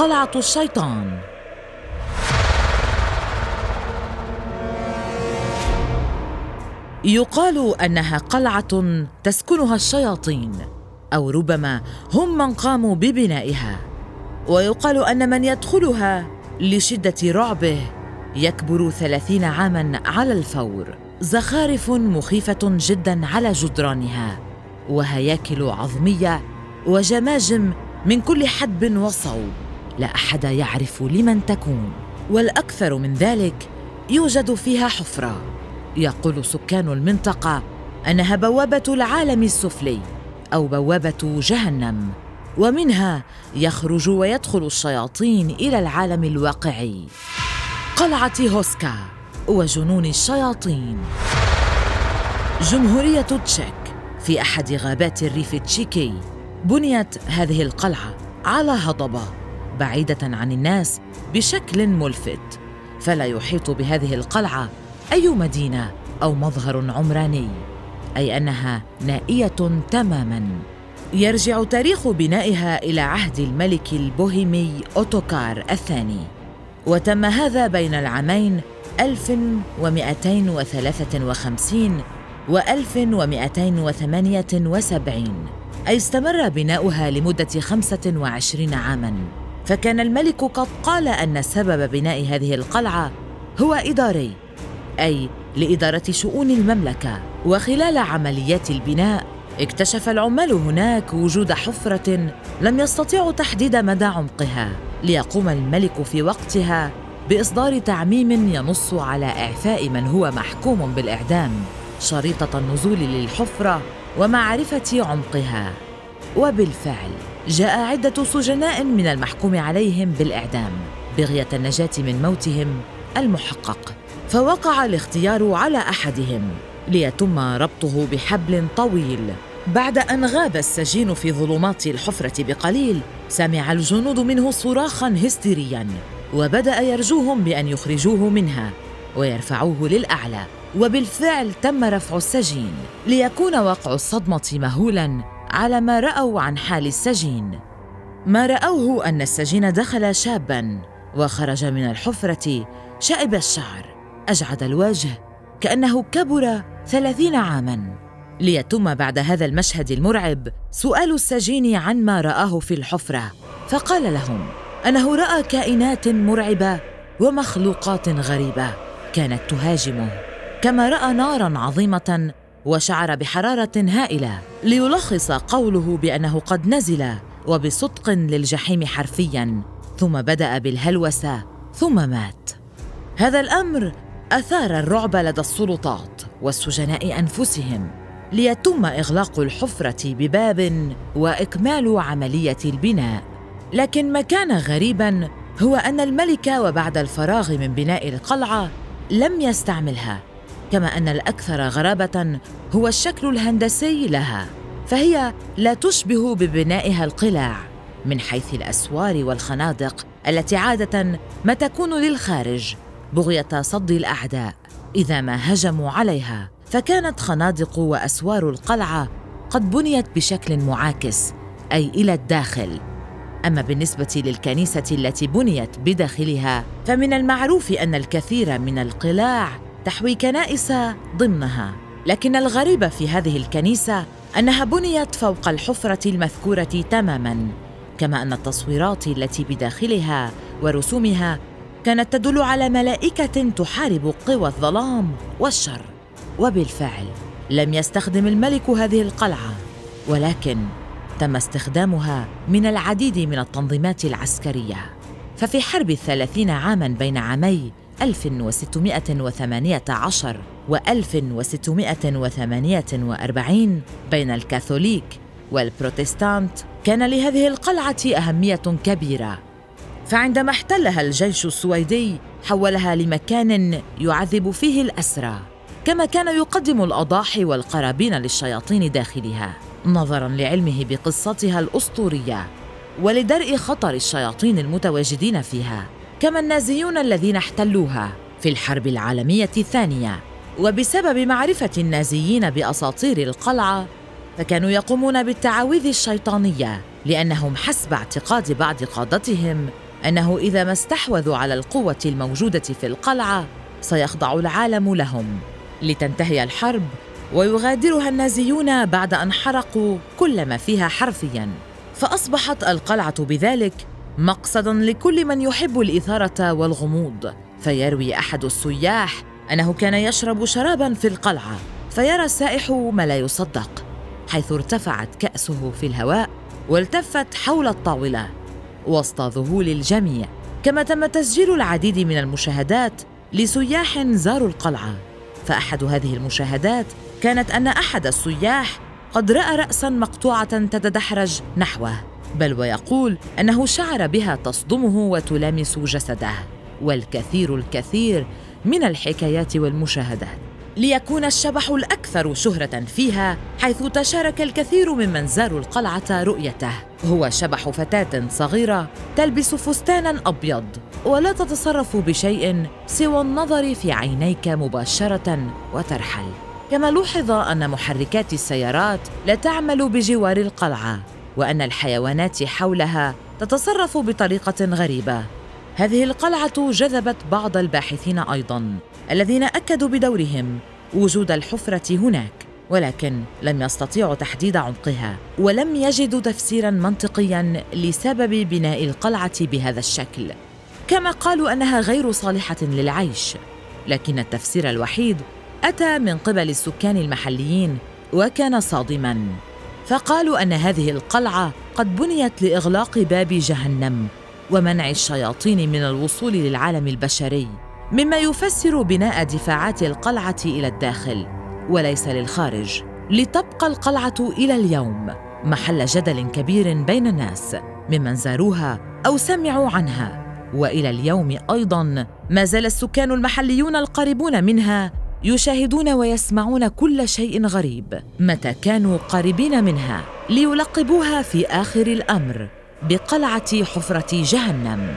قلعة الشيطان. يقال أنها قلعة تسكنها الشياطين أو ربما هم من قاموا ببنائها. ويقال أن من يدخلها لشدة رعبه يكبر ثلاثين عاما على الفور. زخارف مخيفة جدا على جدرانها وهياكل عظمية وجماجم من كل حدب وصوب. لا أحد يعرف لمن تكون والأكثر من ذلك يوجد فيها حفرة. يقول سكان المنطقة أنها بوابة العالم السفلي أو بوابة جهنم ومنها يخرج ويدخل الشياطين إلى العالم الواقعي. قلعة هوسكا وجنون الشياطين. جمهورية تشيك في أحد غابات الريف التشيكي بنيت هذه القلعة على هضبة. بعيدة عن الناس بشكل ملفت. فلا يحيط بهذه القلعة أي مدينة أو مظهر عمراني أي أنها نائية تماما. يرجع تاريخ بنائها إلى عهد الملك البوهيمي أوتوكار الثاني. وتم هذا بين العامين 1253 و 1278 أي استمر بناؤها لمدة 25 عاماً. فكان الملك قد قال أن سبب بناء هذه القلعة هو إداري أي لإدارة شؤون المملكة. وخلال عمليات البناء اكتشف العمال هناك وجود حفرة لم يستطيعوا تحديد مدى عمقها. ليقوم الملك في وقتها بإصدار تعميم ينص على إعفاء من هو محكوم بالإعدام شريطة النزول للحفرة ومعرفة عمقها. وبالفعل جاء عدة سجناء من المحكوم عليهم بالإعدام بغية النجاة من موتهم المحقق. فوقع الاختيار على أحدهم ليتم ربطه بحبل طويل. بعد أن غاب السجين في ظلمات الحفرة بقليل سمع الجنود منه صراخا هستيريا وبدأ يرجوهم بأن يخرجوه منها ويرفعوه للأعلى. وبالفعل تم رفع السجين. ليكون وقع الصدمة مهولا على ما رأوا عن حال السجين. ما رأوه أن السجين دخل شابا وخرج من الحفرة شائب الشعر. أجعد الوجه كأنه كبر ثلاثين عاماً. ليتم بعد هذا المشهد المرعب سؤال السجين عن ما رآه في الحفرة. فقال لهم أنه رأى كائنات مرعبة ومخلوقات غريبة كانت تهاجمه كما رأى نارا عظيمة وشعر بحرارة هائلة ليلخص قوله بأنه قد نزل وبصدق للجحيم حرفيا ثم بدأ بالهلوسة ثم مات. هذا الأمر أثار الرعب لدى السلطات والسجناء أنفسهم ليتم إغلاق الحفرة بباب وإكمال عملية البناء. لكن ما كان غريبا هو أن الملك وبعد الفراغ من بناء القلعة لم يستعملها. كما أن الأكثر غرابة هو الشكل الهندسي لها فهي لا تشبه ببنائها القلاع من حيث الأسوار والخنادق التي عادة ما تكون للخارج بغية صد الأعداء إذا ما هجموا عليها. فكانت خنادق وأسوار القلعة قد بنيت بشكل معاكس أي إلى الداخل. أما بالنسبة للكنيسة التي بنيت بداخلها فمن المعروف أن الكثير من القلاع تحوي كنائس ضمنها. لكن الغريب في هذه الكنيسة أنها بنيت فوق الحفرة المذكورة تماما كما أن التصويرات التي بداخلها ورسومها كانت تدل على ملائكة تحارب قوى الظلام والشر. وبالفعل لم يستخدم الملك هذه القلعة ولكن تم استخدامها من العديد من التنظيمات العسكرية. ففي حرب الثلاثين عاما بين عامي 1618 و 1648 بين الكاثوليك والبروتستانت. كان لهذه القلعة أهمية كبيرة. فعندما احتلها الجيش السويدي حولها لمكان يعذب فيه الأسرى كما كان يقدم الأضاحي والقرابين للشياطين داخلها نظرا لعلمه بقصتها الأسطورية ولدرء خطر الشياطين المتواجدين فيها. كما النازيون الذين احتلوها في الحرب العالمية الثانية. وبسبب معرفة النازيين بأساطير القلعة فكانوا يقومون بالتعاويذ الشيطانية لأنهم حسب اعتقاد بعض قادتهم أنه إذا ما استحوذوا على القوة الموجودة في القلعة سيخضع العالم لهم. لتنتهي الحرب ويغادرها النازيون بعد أن حرقوا كل ما فيها حرفيا. فأصبحت القلعة بذلك مقصدا لكل من يحب الإثارة والغموض. فيروي أحد السياح أنه كان يشرب شرابا في القلعة فيرى السائح ما لا يصدق حيث ارتفعت كأسه في الهواء والتفت حول الطاولة. وسط ذهول الجميع كما تم تسجيل العديد من المشاهدات لسياح زاروا القلعة. فأحد هذه المشاهدات كانت أن أحد السياح قد رأى راسا مقطوعة تتدحرج نحوه. بل ويقول أنه شعر بها تصدمه وتلامس جسده والكثير الكثير من الحكايات والمشاهدات. ليكون الشبح الأكثر شهرة فيها حيث تشارك الكثير ممن زاروا القلعة رؤيته. هو شبح فتاة صغيرة تلبس فستانا أبيض ولا تتصرف بشيء سوى النظر في عينيك مباشرة وترحل. كما لوحظ أن محركات السيارات لا تعمل بجوار القلعة. وأن الحيوانات حولها تتصرف بطريقة غريبة. هذه القلعة جذبت بعض الباحثين أيضا الذين أكدوا بدورهم وجود الحفرة هناك ولكن لم يستطيعوا تحديد عمقها ولم يجدوا تفسيرا منطقيا لسبب بناء القلعة بهذا الشكل. كما قالوا أنها غير صالحة للعيش لكن التفسير الوحيد أتى من قبل السكان المحليين وكان صادما. فقالوا أن هذه القلعة قد بنيت لإغلاق باب جهنم ومنع الشياطين من الوصول للعالم البشري مما يفسر بناء دفاعات القلعة إلى الداخل وليس للخارج لتبقى القلعة إلى اليوم محل جدل كبير بين الناس ممن زاروها أو سمعوا عنها وإلى اليوم أيضا ما زال السكان المحليون القريبون منها يشاهدون ويسمعون كل شيء غريب متى كانوا قريبين منها ليلقبوها في آخر الأمر بقلعة حفرة جهنم.